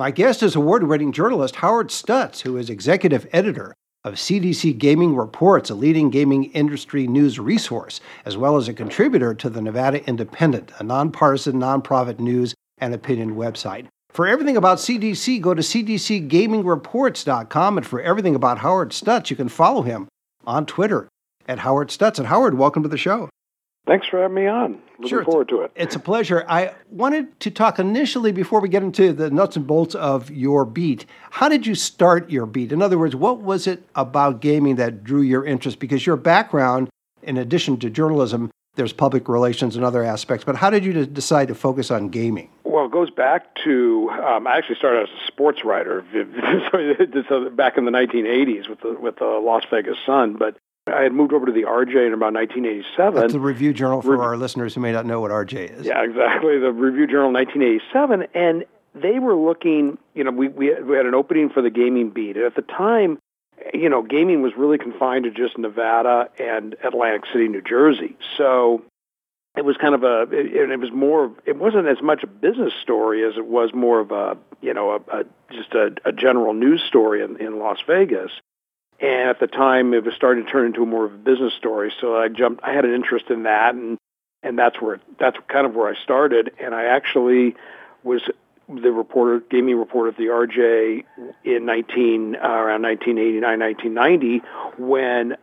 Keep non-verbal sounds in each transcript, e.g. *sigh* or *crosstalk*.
My guest is award winning journalist Howard Stutz, who is executive editor of CDC Gaming Reports, a leading gaming industry news resource, as well as a contributor to the Nevada Independent, a nonpartisan nonprofit news and opinion website. For everything about CDC, go to cdcgamingreports.com. And for everything about Howard Stutz, you can follow him on Twitter at Howard Stutz. And Howard, welcome to the show. Thanks for having me on. Looking Sure. forward to it. It's a pleasure. I wanted to talk initially before we get into the nuts and bolts of your beat. How did you start your beat? In other words, what was it about gaming that drew your interest? Because your background, in addition to journalism, there's public relations and other aspects. But how did you decide to focus on gaming? Well, it goes back to um, I actually started as a sports writer *laughs* back in the 1980s with the with the Las Vegas Sun, but I had moved over to the RJ in about 1987. That's the Review Journal for Rev- our listeners who may not know what RJ is. Yeah, exactly. The Review Journal 1987, and they were looking. You know, we we we had an opening for the gaming beat, and at the time, you know, gaming was really confined to just Nevada and Atlantic City, New Jersey. So it was kind of a, it, it was more. It wasn't as much a business story as it was more of a, you know, a, a just a, a general news story in, in Las Vegas. And at the time, it was starting to turn into more of a business story. So I jumped. I had an interest in that, and and that's where that's kind of where I started. And I actually was the reporter, gaming reporter at the RJ in 19 uh, around 1989, 1990, when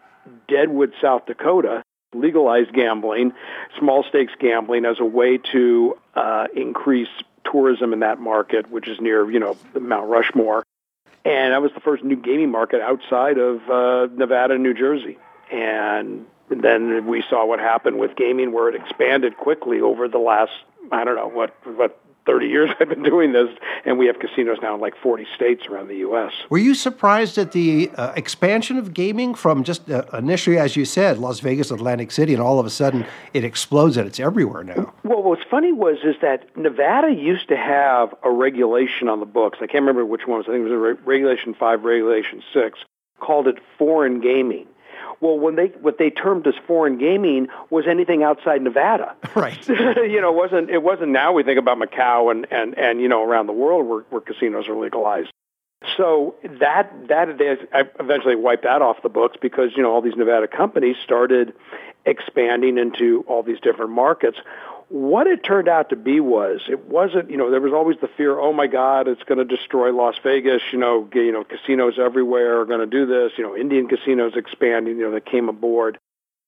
Deadwood, South Dakota, legalized gambling, small stakes gambling, as a way to uh, increase tourism in that market, which is near you know Mount Rushmore. And that was the first new gaming market outside of uh, Nevada and New Jersey. And then we saw what happened with gaming, where it expanded quickly over the last I don't know what what 30 years *laughs* I've been doing this, and we have casinos now in like 40 states around the U.S. Were you surprised at the uh, expansion of gaming from just uh, initially, as you said, Las Vegas, Atlantic City, and all of a sudden it explodes and it's everywhere now? Well, what's funny was is that Nevada used to have a regulation on the books. I can't remember which one. it was. I think it was a re- Regulation Five, Regulation Six, called it foreign gaming. Well, when they what they termed as foreign gaming was anything outside Nevada. *laughs* Right. *laughs* you know, it wasn't it wasn't now we think about Macau and and and you know around the world where, where casinos are legalized. So that that is, I eventually wiped that off the books because you know all these Nevada companies started expanding into all these different markets. What it turned out to be was it wasn't you know there was always the fear oh my God it's going to destroy Las Vegas you know you know casinos everywhere are going to do this you know Indian casinos expanding you know that came aboard.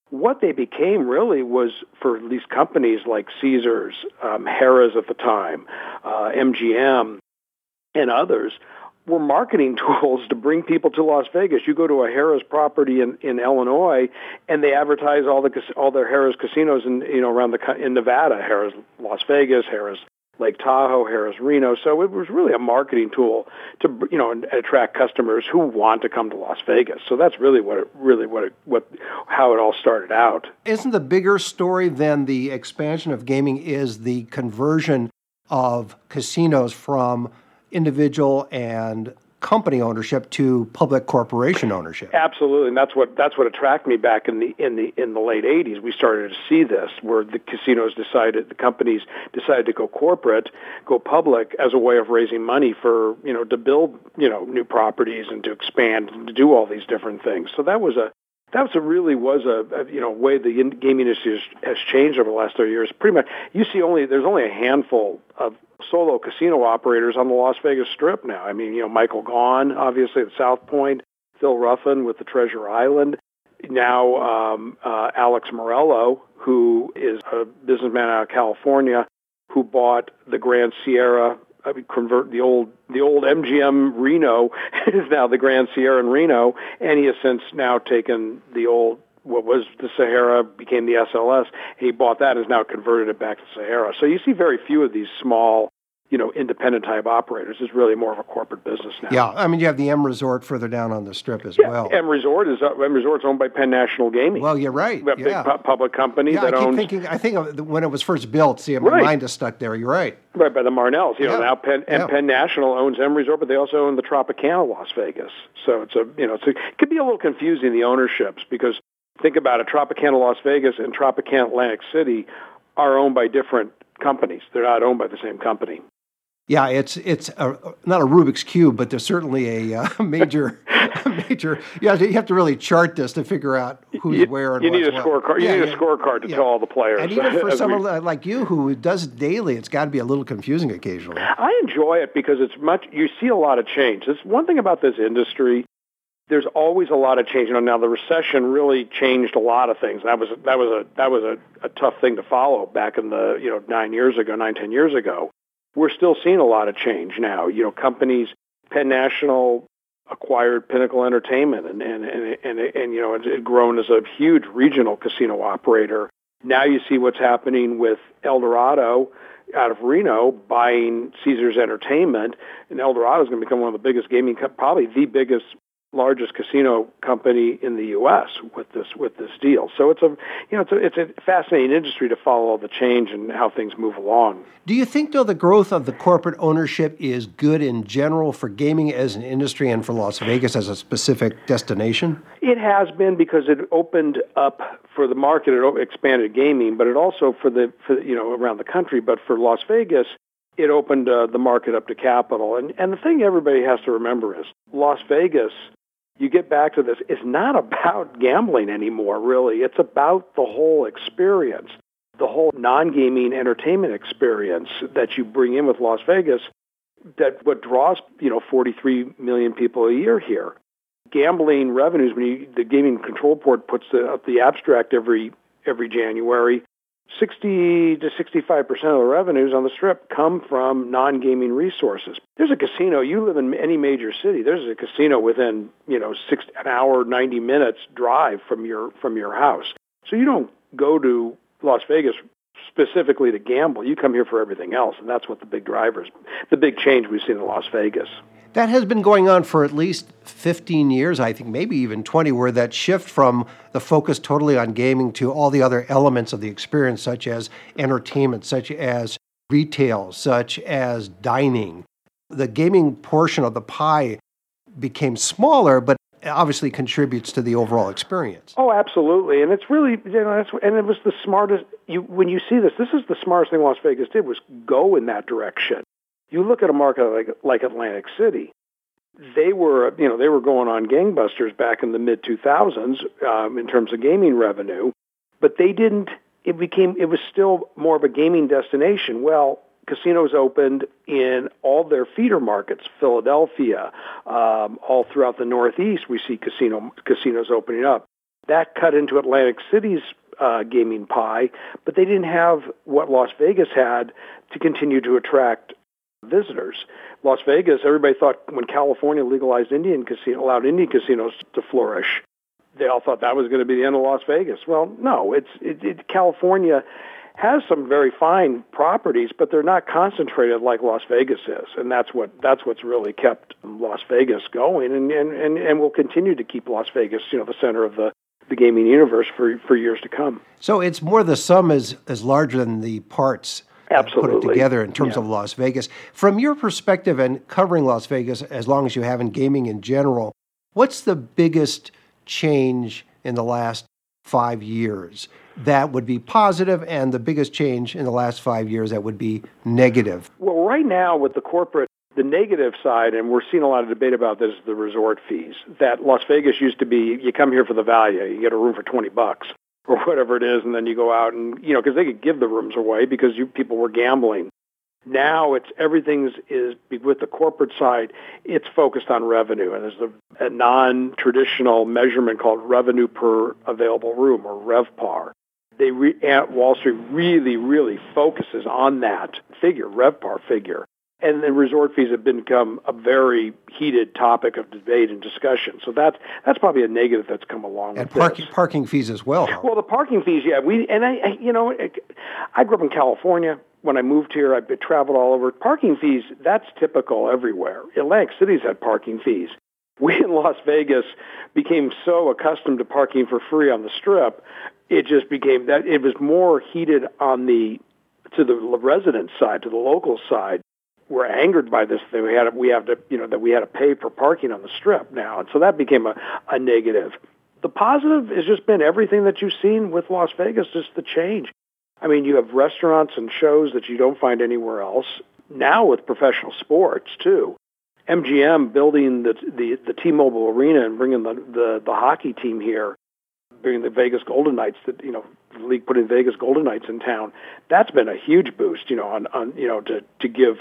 What they became really was for these companies like Caesars, um, Harrah's at the time, uh, MGM, and others were marketing *laughs* tools to bring people to Las Vegas. You go to a Harrah's property in, in Illinois, and they advertise all the all their Harrah's casinos in you know around the in Nevada, Harrah's Las Vegas, Harrah's Lake Tahoe, Harrah's Reno. So it was really a marketing tool to you know attract customers who want to come to Las Vegas. So that's really what it really what it, what how it all started out. Isn't the bigger story than the expansion of gaming is the conversion of casinos from individual and company ownership to public corporation ownership? Absolutely, and that's what that's what attracted me back in the in the in the late '80s. We started to see this, where the casinos decided, the companies decided to go corporate, go public as a way of raising money for you know to build you know new properties and to expand and to do all these different things. So that was a that really was a, a you know way the in- gaming industry has, has changed over the last 30 years. Pretty much, you see only there's only a handful of solo casino operators on the Las Vegas Strip now. I mean, you know, Michael Gaughan, obviously at South Point, Phil Ruffin with the Treasure Island, now um, uh, Alex Meruelo, who is a businessman out of California, who bought the Grand Sierra. I mean, convert the old the old MGM Reno *laughs* is now the Grand Sierra in Reno, and he has since now taken the old what was the Sahara became the SLS. He bought that and has now converted it back to Sahara. So you see very few of these small you know, independent type operators. is really more of a corporate business now. Yeah, I mean, you have the M Resort further down on the strip as Yeah, well. M Resort is uh, M Resort's owned by Penn National Gaming. Well, you're right. a big Yeah. pu- public company Yeah, I keep owns thinking. I think of the- when it was first built. See, my Right. mind is stuck there. You're right. right by the Marnells. You know Yeah. now Penn and. Penn National owns M Resort, but they also own the Tropicana Las Vegas. So it's a you know it's a, it could be a little confusing the ownerships because think about it, Tropicana Las Vegas and Tropicana Atlantic City are owned by different companies. They're not owned by the same company. Yeah, it's it's a, not a Rubik's cube, but there's certainly a uh, *laughs* major, a *laughs* major. You have, to, you have to really chart this to figure out who's you, where and you need a what. scorecard. You Yeah, need a scorecard to yeah. tell all the players. And even for *laughs* as we- someone like you who does it daily, it's got to be a little confusing occasionally. I enjoy it because it's much. You see a lot of change. That's one thing about this industry. There's always a lot of change. You know, now the recession really changed a lot of things. That was that was a that was a, a tough thing to follow back in the you know nine years ago, nine ten years ago. We're still seeing a lot of change now. You know, companies, Penn National acquired Pinnacle Entertainment, and and and and, and you know, it's it grown as a huge regional casino operator. Now you see what's happening with Eldorado out of Reno buying Caesars Entertainment, and Eldorado is going to become one of the biggest gaming, probably the biggest, largest casino company in the U.S. with this with this deal. So it's a you know it's a it's a fascinating industry to follow all the change and how things move along. Do you think, though, the growth of the corporate ownership is good in general for gaming as an industry and for Las Vegas as a specific destination? It has been because it opened up for the market. It expanded gaming, but it also for the for, you know around the country. But for Las Vegas, it opened uh, the market up to capital. And and the thing everybody has to remember is Las Vegas. You get back to this. It's not about gambling anymore, really. It's about the whole experience, the whole non-gaming entertainment experience that you bring in with Las Vegas. That what draws you know 43 million people a year here gambling revenues when you, the gaming control board puts the, up the abstract every every January, 60 to 65 percent of the revenues on the strip come from non-gaming resources. There's a casino. You live in any major city. There's a casino within you know six an hour, 90 minutes drive from your from your house. So you don't go to Las Vegas specifically to gamble. You come here for everything else, and that's what the big drivers, the big change we've seen in Las Vegas. That has been going on for at least 15 years, I think, maybe even 20, where that shift from the focus totally on gaming to all the other elements of the experience, such as entertainment, such as retail, such as dining. The gaming portion of the pie became smaller, but obviously contributes to the overall experience. Oh, absolutely, and it's really you know that's and it was the smartest. You when you see this, this is the smartest thing Las Vegas did was go in that direction. You look at a market like like Atlantic City. They were, you know, they were going on gangbusters back in the mid 2000s um, in terms of gaming revenue, but they didn't. It became, it was still more of a gaming destination. Well, casinos opened in all their feeder markets, Philadelphia, um, all throughout the Northeast. We see casino casinos opening up. That cut into Atlantic City's uh, gaming pie, but they didn't have what Las Vegas had to continue to attract visitors. Las Vegas, everybody thought when California legalized Indian casino, allowed Indian casinos to flourish, they all thought that was going to be the end of Las Vegas. Well, no, it's it, it, California has some very fine properties, but they're not concentrated like Las Vegas is, and that's what that's what's really kept Las Vegas going, and and and, and will continue to keep Las Vegas, you know, the center of the the gaming universe for for years to come. So it's more the sum is, is larger than the parts. That Put it together in terms Yeah. of Las Vegas. From your perspective and covering Las Vegas, as long as you have in gaming in general, what's the biggest change in the last five years that would be positive, and the biggest change in the last five years that would be negative? Well, right now with the corporate, the negative side, and we're seeing a lot of debate about this, is the resort fees. That Las Vegas used to be, you come here for the value, you get a room for twenty bucks or whatever it is, and then you go out and you know because they could give the rooms away because you people were gambling. Now it's everything's is with the corporate side. It's focused on revenue, and there's a, a non-traditional measurement called revenue per available room or RevPAR they re- Wall Street really, really focuses on that figure, RevPAR figure. And then resort fees have become a very heated topic of debate and discussion. So that's that's probably a negative that's come along And with parking, this. parking fees as well. Well, the parking fees, yeah. We and I, I you know, it, I grew up in California. when I moved here, I traveled all over. Parking fees, that's typical everywhere. Atlantic City's had parking fees. We in Las Vegas became so accustomed to parking for free on the strip, it just became that it was more heated on the to the resident side, to the local side. We're angered by this thing. We had we have to you know that we had to pay for parking on the strip now, and so that became a, a negative. The positive has just been everything that you've seen with Las Vegas, just the change. I mean, you have restaurants and shows that you don't find anywhere else. Now with professional sports too. MGM building the the, the T-Mobile Arena and bringing the, the the hockey team here, bringing the Vegas Golden Knights. That you know, the league putting Vegas Golden Knights in town. That's been a huge boost. You know, on on you know to to give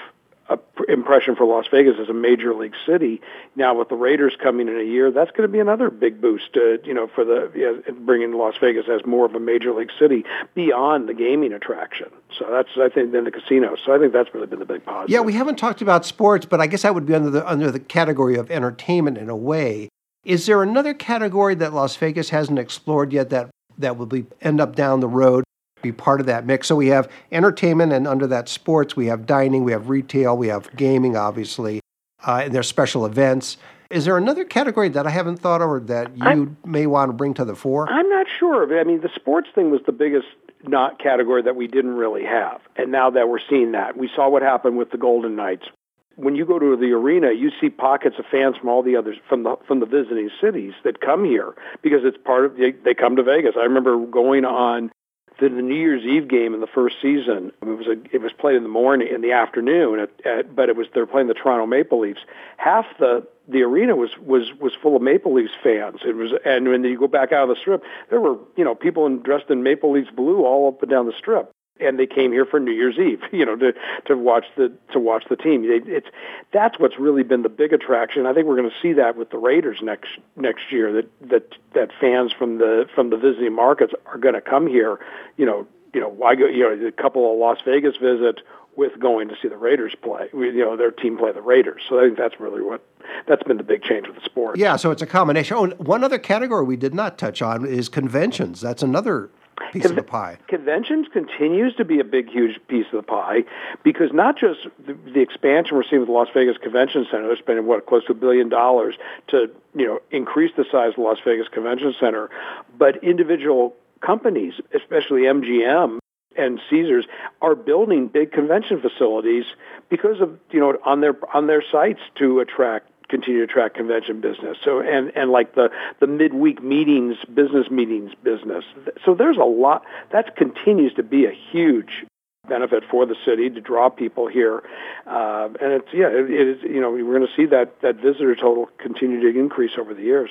impression for Las Vegas as a major league city. Now with the Raiders coming in a year, that's going to be another big boost. Uh, you know, for the you know, bringing Las Vegas as more of a major league city beyond the gaming attraction. So that's I think then the casino. So I think that's really been the big positive. Yeah, we haven't talked about sports, but I guess that would be under the under the category of entertainment in a way. Is there another category that Las Vegas hasn't explored yet that that will be end up down the road? Be part of that mix. So we have entertainment, and under that, sports. We have dining, we have retail, we have gaming, obviously, uh, and there's special events. Is there another category that I haven't thought of or that you I'm, may want to bring to the fore? I'm not sure. Of it. I mean, the sports thing was the biggest not category that we didn't really have, and now that we're seeing that, we saw what happened with the Golden Knights. When you go to the arena, you see pockets of fans from all the others from the from the visiting cities that come here because it's part of they, they come to Vegas. I remember going on the, the New Year's Eve game in the first season. It was a, it was played in the morning in the afternoon, at, at, but it was they're playing the Toronto Maple Leafs. Half the the arena was was was full of Maple Leafs fans. It was, and when you go back out of the strip, there were you know people in, dressed in Maple Leafs blue all up and down the strip and they came here for New Year's Eve, *laughs* you know, to to watch the to watch the team. It, it's that's what's really been the big attraction. I think we're going to see that with the Raiders next next year. That that that fans from the from the visiting markets are going to come here. You know, you know why go? You know, a couple of Las Vegas visit with going to see the Raiders play. You know, their team play the Raiders. So I think that's really what that's been the big change with the sport. Yeah, so it's a combination. Oh, one other category we did not touch on is conventions. That's another piece Con- of the pie. Conventions continues to be a big, huge piece of the pie because not just the, the expansion we're seeing with the Las Vegas Convention Center, they're spending what close to a billion dollars to you know increase the size of the Las Vegas Convention Center, but individual companies, especially MGM and Caesars are building big convention facilities because of you know on their on their sites to attract continue to attract convention business. So and and like the the midweek meetings, business meetings business. So there's a lot that continues to be a huge benefit for the city to draw people here, uh, and it's yeah, it, it is you know we're going to see that that visitor total continue to increase over the years.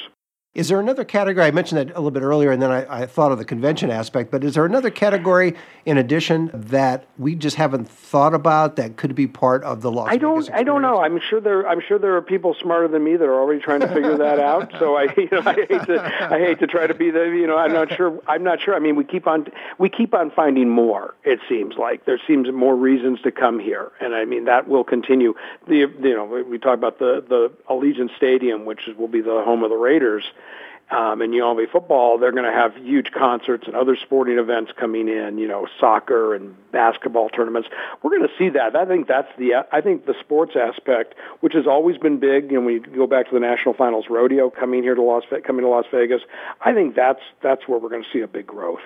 Is there another category? I mentioned that a little bit earlier, and then I, I, thought of the convention aspect. But is there another category in addition that we just haven't thought about that could be part of the Las I don't. Vegas I don't know. I'm sure there. I'm sure there are people smarter than me that are already trying to figure that out. *laughs* So I, you know, I hate to. I hate to try to be the. You know, I'm not sure. I'm not sure. I mean, we keep on. We keep on finding more. It seems like there seems more reasons to come here, and I mean that will continue. The you know we talk about the the Allegiant Stadium, which will be the home of the Raiders um, in UNLV football, they're going to have huge concerts and other sporting events coming in. You know, soccer and basketball tournaments. We're going to see that. I think that's the. I think the sports aspect, which has always been big. You know, you go back to the National Finals Rodeo coming here to Las coming to Las Vegas, I think that's that's where we're going to see a big growth.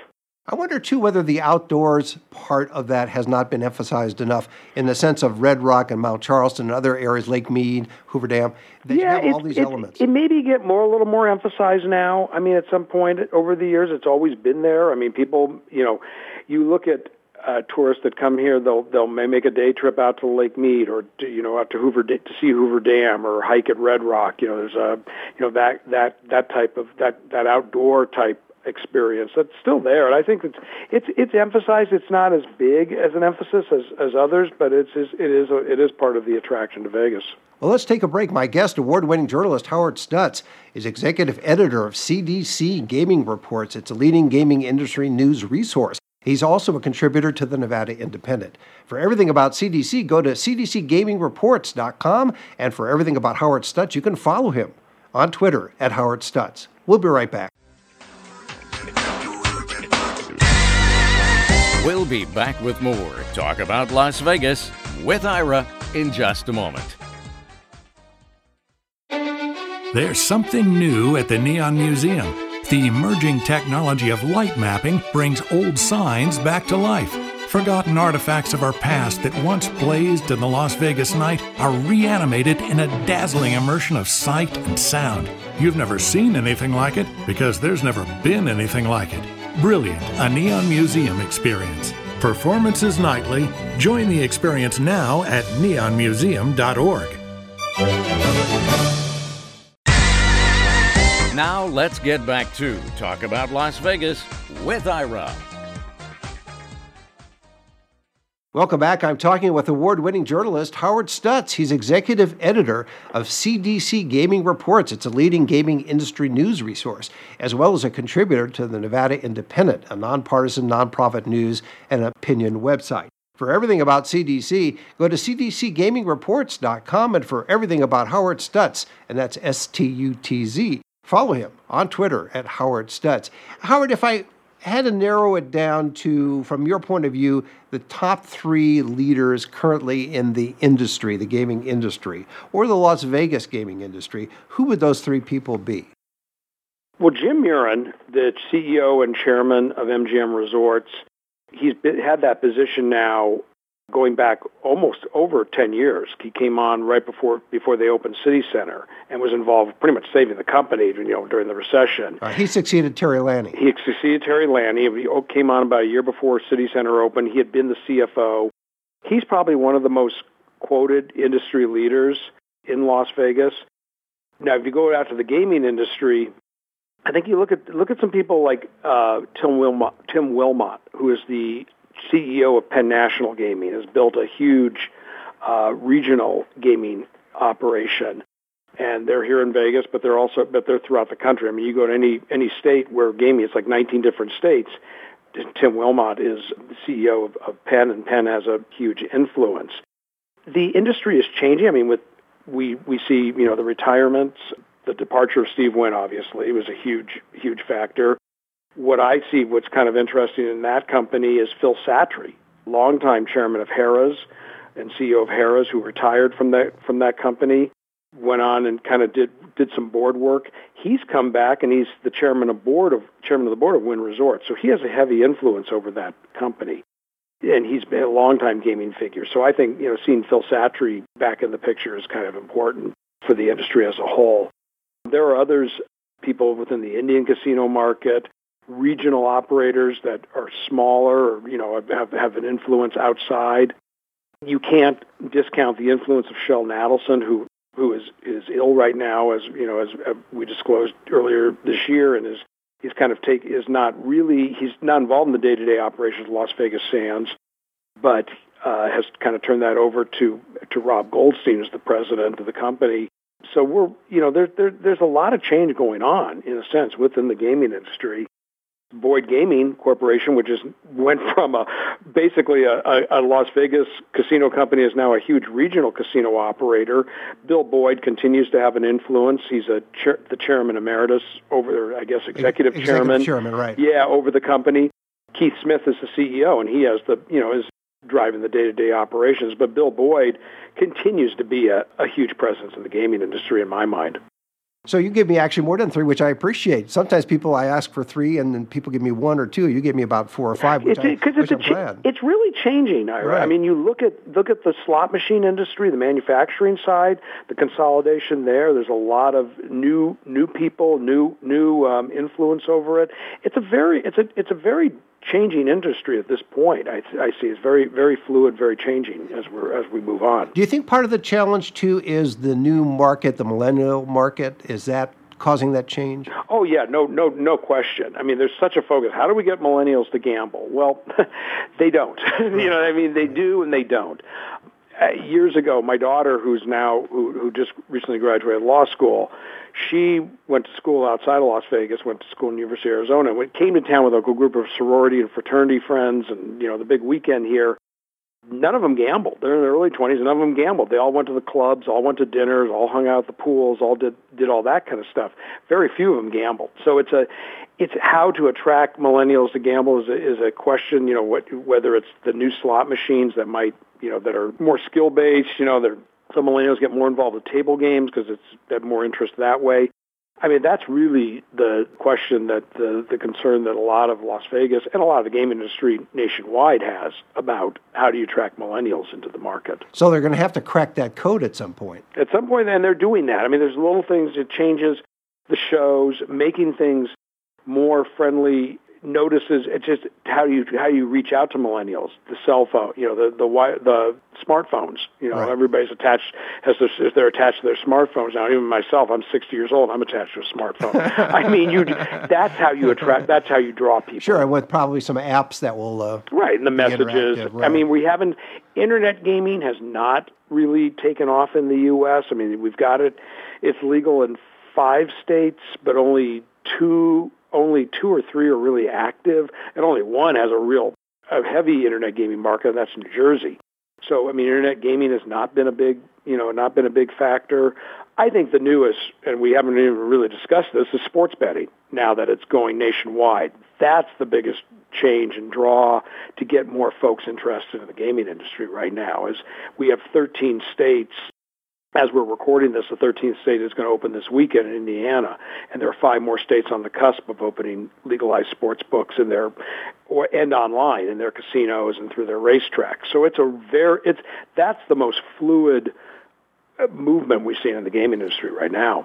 I wonder too whether the outdoors part of that has not been emphasized enough in the sense of Red Rock and Mount Charleston and other areas, Lake Mead, Hoover Dam. They yeah, have all these it, elements. It maybe get more a little more emphasized now. I mean, at some point over the years, it's always been there. I mean, people, you know, you look at uh, tourists that come here, they'll they'll may make a day trip out to Lake Mead or to, you know out to Hoover to see Hoover Dam or hike at Red Rock. You know, there's a you know that that that type of that that outdoor type experience that's still there and i think it's it's it's emphasized it's not as big as an emphasis as as others but it's it is a, it is part of the attraction to vegas well let's take a break my guest award-winning journalist howard stutz is executive editor of cdc gaming reports it's a leading gaming industry news resource He's also a contributor to the Nevada Independent. For everything about CDC, go to cdcgamingreports.com. And for everything about Howard Stutz, you can follow him on Twitter at Howard Stutz. We'll be right back. We'll be back with more Talk About Las Vegas with Ira in just a moment. There's something new at the Neon Museum. The emerging technology of light mapping brings old signs back to life. Forgotten artifacts of our past that once blazed in the Las Vegas night are reanimated in a dazzling immersion of sight and sound. You've never seen anything like it because there's never been anything like it. Brilliant, a Neon Museum experience. Performances nightly. Join the experience now at neonmuseum.org. Now let's get back to Talk About Las Vegas with Ira. Welcome back. I'm talking with award winning journalist Howard Stutz. He's executive editor of CDC Gaming Reports. It's a leading gaming industry news resource, as well as a contributor to the Nevada Independent, a nonpartisan nonprofit news and opinion website. For everything about CDC, go to cdcgamingreports.com and for everything about Howard Stutz, and that's S T U T Z, follow him on Twitter at Howard Stutz. Howard, if I had to narrow it down to, from your point of view, the top three leaders currently in the industry, the gaming industry, or the Las Vegas gaming industry, who would those three people be? Well, Jim Murren, the CEO and chairman of MGM Resorts, he's been, had that position now going back almost over 10 years. He came on right before before they opened City Center and was involved pretty much saving the company, you know, during the recession. Uh, he succeeded Terry Lanni. He succeeded Terry Lanni. He came on about a year before City Center opened. He had been the CFO. He's probably one of the most quoted industry leaders in Las Vegas. Now, if you go out to the gaming industry, I think you look at look at some people like uh, Tim Wilmott, Tim Wilmott, who is the CEO of Penn National Gaming, has built a huge uh, regional gaming operation, and they're here in Vegas, but they're also but they're throughout the country. I mean, you go to any any state where gaming, it's like 19 different states. Tim Wilmott is CEO of, of Penn, and Penn has a huge influence. The industry is changing. I mean, with we we see you know the retirements, the departure of Steve Wynn obviously was a huge huge factor what I see, what's kind of interesting in that company is Phil Satre, longtime chairman of Harrah's and CEO of Harrah's, who retired from that from that company, went on and kind of did did some board work. He's come back and he's the chairman of board of chairman of the board of Wynn Resort, so he has a heavy influence over that company. And he's been a longtime gaming figure. So I think, you know, seeing Phil Satre back in the picture is kind of important for the industry as a whole. There are others, people within the Indian casino market, regional operators that are smaller or you know have have an influence outside. You can't discount the influence of Sheldon Adelson, who who is is ill right now, as you know, as we disclosed earlier this year, and is he's kind of take is not really he's not involved in the day to day operations of Las Vegas Sands, but uh, has kind of turned that over to to Rob Goldstein as the president of the company. So we're you know there, there there's a lot of change going on in a sense within the gaming industry Boyd Gaming Corporation, which is went from a basically a, a, a, Las Vegas casino company, is now a huge regional casino operator. Bill Boyd continues to have an influence. He's a chair, the chairman emeritus over, I guess, executive, executive chairman. Chairman, right? Yeah, over the company. Keith Smith is the CEO, and he has the you know is driving the day-to-day operations. But Bill Boyd continues to be a, a huge presence in the gaming industry, in my mind. So you give me actually more than three, which I appreciate. Sometimes people I ask for three, and then people give me one or two. You give me about four or five, which, it's, I, which it's I'm glad. It's really changing, Ira. Right. I mean, you look at look at the slot machine industry, the manufacturing side, the consolidation there. There's a lot of new new people, new new um, influence over it. It's a very it's a it's a very changing industry at this point. I, I see it's very very fluid, very changing as we as we move on. Do you think part of the challenge too is the new market, the millennial market? Is that causing that change? Oh yeah, no no no question. I mean, there's such a focus. How do we get millennials to gamble? Well, *laughs* they don't. *laughs* you know, what I mean, they do and they don't. Uh, years ago, my daughter, who's now who, who just recently graduated law school, she went to school outside of Las Vegas, went to school in University of Arizona, and came to town with a group of sorority and fraternity friends, and you know the big weekend here. None of them gambled. They're in their early 20s, none of them gambled. They all went to the clubs, all went to dinners, all hung out at the pools, all did did all that kind of stuff. Very few of them gambled. So it's a it's how to attract millennials to gamble is a, is a question. You know, what whether it's the new slot machines that might you know that are more skill based. You know, some millennials get more involved with table games because it's more interest that way. I mean, that's really the question that the, the concern that a lot of Las Vegas and a lot of the game industry nationwide has about how do you track millennials into the market. So they're going to have to crack that code at some point. At some point, and they're doing that. I mean, there's little things. It changes the shows, making things more friendly notices it's just how you how you reach out to millennials the cell phone you know the the wi- the smartphones you know Right. everybody's attached has their, if they're attached to their smartphones now even myself I'm 60 years old I'm attached to a smartphone *laughs* I mean you that's how you attract that's how you draw people Sure, and with probably some apps that will. Uh, Right, and the messages. interactive, I mean, we haven't. Internet gaming has not really taken off in the U.S. I mean, we've got it. It's legal in five states, but only two, only two or three are really active, and only one has a real, a heavy internet gaming market, and that's New Jersey. So, I mean, internet gaming has not been a big, you know, not been a big factor. I think the newest, and we haven't even really discussed this, is sports betting. Now that it's going nationwide, that's the biggest change and draw to get more folks interested in the gaming industry right now. Is we have 13 states. As we're recording this, the 13th state is going to open this weekend in Indiana, and there are five more states on the cusp of opening legalized sports books in their or and online in their casinos and through their racetracks. So it's a very it's that's the most fluid uh, movement we've seen in the gaming industry right now.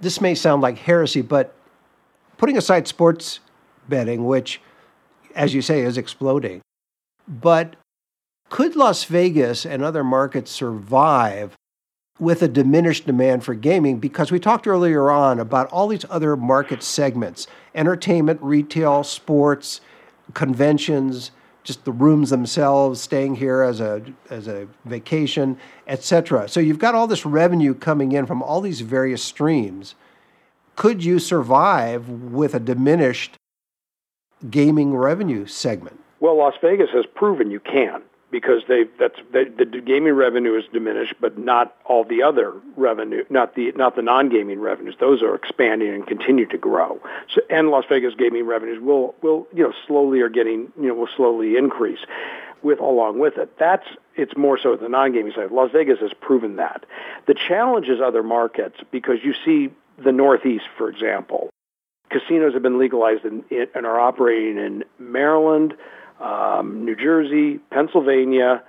this may sound like heresy, but putting aside sports betting, which, as you say, is exploding, but could Las Vegas and other markets survive with a diminished demand for gaming? Because we talked earlier on about all these other market segments entertainment, retail, sports, conventions. Just the rooms themselves, staying here as a as a vacation, etc. So you've got all this revenue coming in from all these various streams could you survive with a diminished gaming revenue segment? Well, Las Vegas has proven you can because they that's they, the gaming revenue is diminished, but not all the other revenue, not the not the non-gaming revenues. Those are expanding and continue to grow. So, and Las Vegas gaming revenues will will you know slowly are getting you know will slowly increase with along with it. That's it's more so the non-gaming side. Las Vegas has proven that. The challenge is other markets because you see the Northeast, for example. Casinos have been legalized and are operating in Maryland, um, New Jersey, Pennsylvania,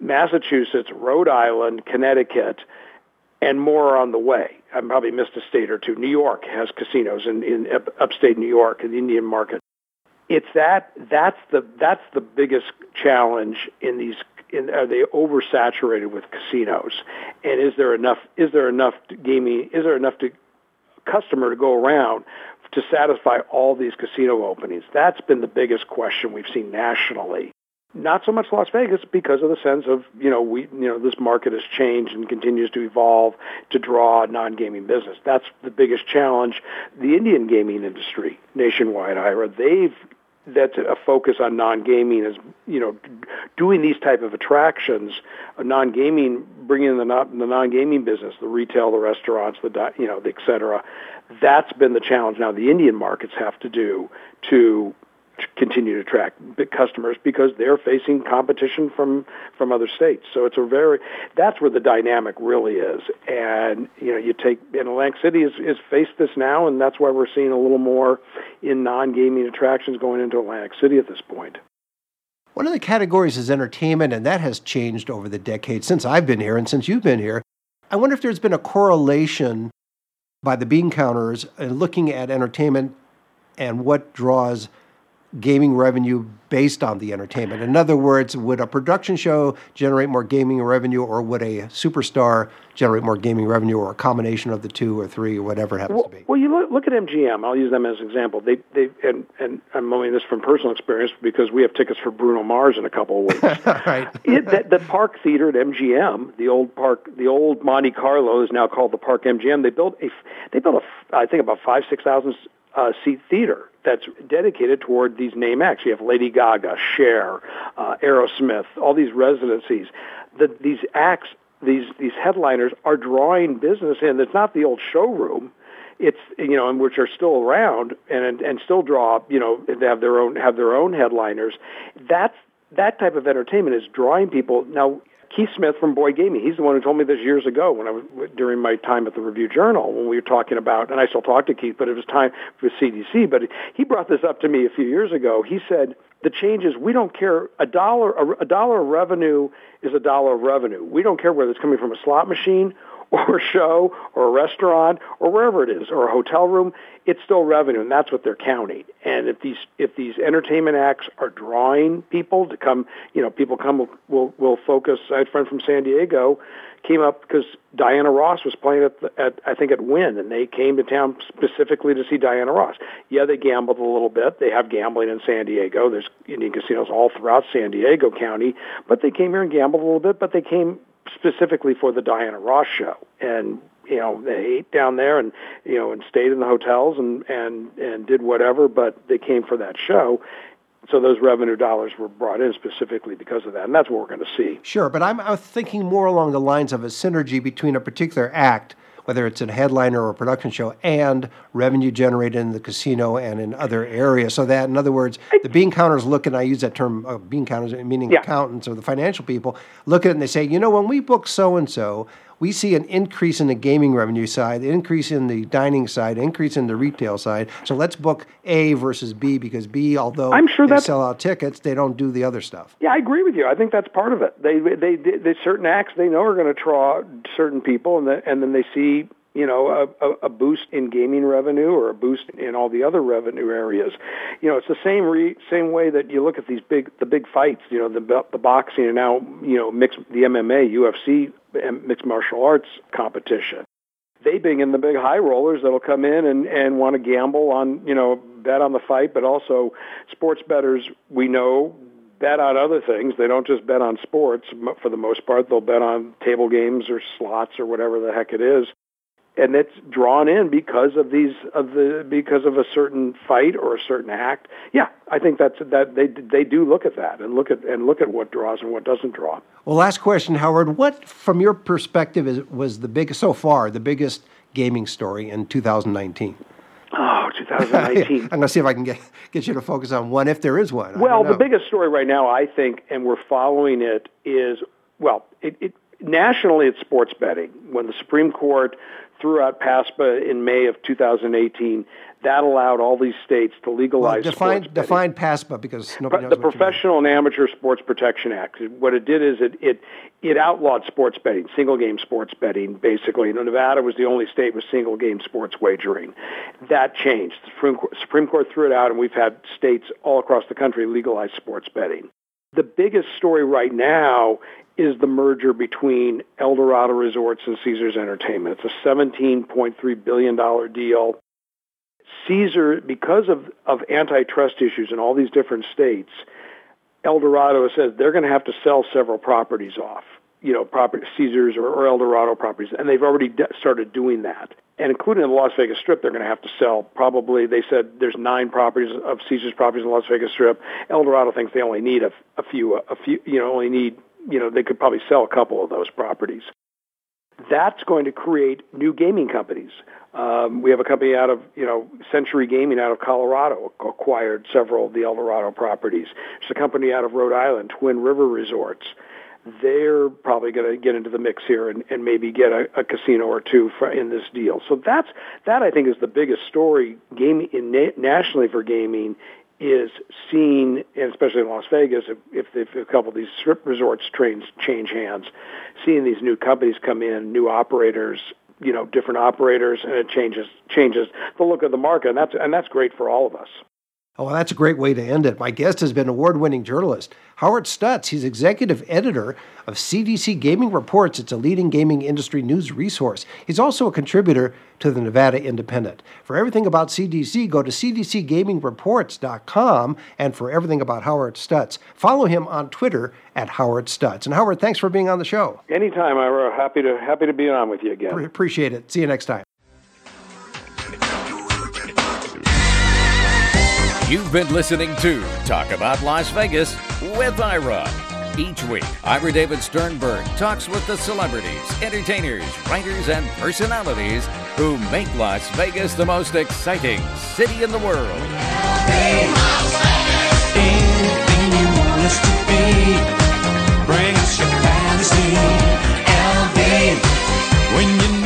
Massachusetts, Rhode Island, Connecticut, and more on the way. I probably missed a state or two. New York has casinos in, in up- upstate New York in the Indian market. It's that that's the that's the biggest challenge in these. In, are they oversaturated with casinos? And is there enough? Is there enough gaming? Is there enough to customer to go around to satisfy all these casino openings? That's been the biggest question we've seen nationally. Not so much Las Vegas because of the sense of, you know, we, you know, this market has changed and continues to evolve to draw non-gaming business. That's the biggest challenge. The Indian gaming industry nationwide, Ira, they've that's a focus on non-gaming is you know doing these type of attractions uh, non-gaming bringing in the, the non-gaming business the retail the restaurants the you know the et cetera. That's been the challenge now the indian markets have to do to continue to attract customers because they're facing competition from from other states. So it's a very that's where the dynamic really is. And you know, you take and Atlantic City is is faced this now, and that's why we're seeing a little more in non-gaming attractions going into Atlantic City at this point. One of the categories is entertainment, and that has changed over the decades since I've been here and since you've been here. I wonder if there's been a correlation by the bean counters in looking at entertainment and what draws gaming revenue based on the entertainment. In other words, would a production show generate more gaming revenue, or would a superstar generate more gaming revenue, or a combination of the two or three, or whatever it happens Well, to be? well, you look, look at MGM. I'll use them as an example. They, they, and, and I'm only this from personal experience because we have tickets for Bruno Mars in a couple of weeks. *laughs* right. it, the, the Park Theater at MGM, the old park, the old Monte Carlo is now called the Park MGM. They built a, they built a, I think about five, six thousand uh, seat theater that's dedicated toward these name acts. You have Lady Gaga, Cher, uh, Aerosmith, all these residencies. The, these acts, these these headliners are drawing business in. It's not the old showroom. It's you know, and which are still around and and still draw. You know, they have their own have their own headliners. That's that type of entertainment is drawing people. Now, Keith Smith from Boyd Gaming, he's the one who told me this years ago when I was during my time at the Review Journal when we were talking about, and I still talk to Keith, but it was time for CDC. But he brought this up to me a few years ago. He said the change is we don't care a dollar a, dollar of revenue is a dollar of revenue. We don't care whether it's coming from a slot machine or a show or a restaurant or wherever it is or a hotel room, it's still revenue, and that's what they're counting. And if these if these entertainment acts are drawing people to come, you know, people come will will focus. I had a friend from San Diego came up because Diana Ross was playing at, the, at I think at Wynn, and they came to town specifically to see Diana Ross. Yeah, they gambled a little bit. They have gambling in San Diego. There's Indian casinos all throughout San Diego County, but they came here and gambled a little bit. But they came specifically for the Diana Ross show. And you know they ate down there and you know and stayed in the hotels and and and did whatever but they came for that show. So those revenue dollars were brought in specifically because of that. And that's what we're going to see. Sure but i'm, I'm thinking more along the lines of a synergy between a particular act whether it's a headliner or a production show, and revenue generated in the casino and in other areas. So that, in other words, the bean counters look, and I use that term, uh, bean counters, meaning yeah. accountants or the financial people, look at it and they say, you know, when we book so and so, we see an increase in the gaming revenue side, increase in the dining side, increase in the retail side. So let's book A versus B because B, although I'm sure they sell out tickets, they don't do the other stuff. Yeah, I agree with you. I think that's part of it. They they they, they certain acts they know are going to draw certain people, and the, and then they see you know, a, a, boost in gaming revenue or a boost in all the other revenue areas. You know, it's the same re, same way that you look at these big the big fights. You know, the the boxing and now you know mixed the MMA, UFC, mixed martial arts competition. They being in the big high rollers that'll come in and and want to gamble on you know bet on the fight, but also sports bettors we know bet on other things. They don't just bet on sports for the most part. They'll bet on table games or slots or whatever the heck it is and it's drawn in because of these of the because of a certain fight or a certain act. Yeah, I think that's that they they do look at that and look at and look at what draws and what doesn't draw. Well, last question, Howard. What, from your perspective, is was the biggest so far the biggest gaming story in 2019? Oh, 2019. *laughs* I'm going to see if I can get get you to focus on one, if there is one. Well, the biggest story right now, I think, and we're following it, is well, it, it nationally it's sports betting. When the Supreme Court threw out PASPA in May of 2018. That allowed all these states to legalize well, define, sports define PASPA because nobody knows the Professional and Amateur Sports Protection Act. What it did is it, it it outlawed sports betting, single game sports betting. Basically, you know, Nevada was the only state with single game sports wagering. That changed. The Supreme Court, Supreme Court threw it out, and we've had states all across the country legalize sports betting. The biggest story right now is the merger between Eldorado Resorts and Caesars Entertainment. It's a $17.3 billion deal. Caesar, because of, of antitrust issues in all these different states, Eldorado says they're going to have to sell several properties off, you know, property, Caesars or, or Eldorado properties, and they've already de- started doing that. And including the Las Vegas Strip, they're going to have to sell probably, they said there's nine properties of Caesars properties in the Las Vegas Strip. Eldorado thinks they only need a, a few, a few, you know, only need you know, they could probably sell a couple of those properties. That's going to create new gaming companies. Um, we have a company out of, you know, Century Gaming out of Colorado acquired several of the Eldorado properties. There's a company out of Rhode Island, Twin River Resorts. They're probably going to get into the mix here and, and maybe get a, a casino or two for, in this deal. So that's that I think is the biggest story gaming in, na- nationally for gaming is seen, and especially in Las Vegas, if, if, if a couple of these strip resorts trains change hands, seeing these new companies come in, new operators, you know, different operators, and it changes changes the look of the market, and that's and that's great for all of us. Oh, well, that's a great way to end it. My guest has been award winning journalist Howard Stutz. He's executive editor of CDC Gaming Reports. It's a leading gaming industry news resource. He's also a contributor to the Nevada Independent. For everything about CDC, go to cdcgamingreports.com. And for everything about Howard Stutz, follow him on Twitter at Howard Stutz. And Howard, thanks for being on the show. Anytime, Ira. Happy to, happy to be on with you again. Appreciate it. See you next time. You've been listening to Talk About Las Vegas with Ira. Each week, Ira David Sternberg talks with the celebrities, entertainers, writers, and personalities who make Las Vegas the most exciting city in the world. Anything you want us to be. Bring your fantasy. LV. When you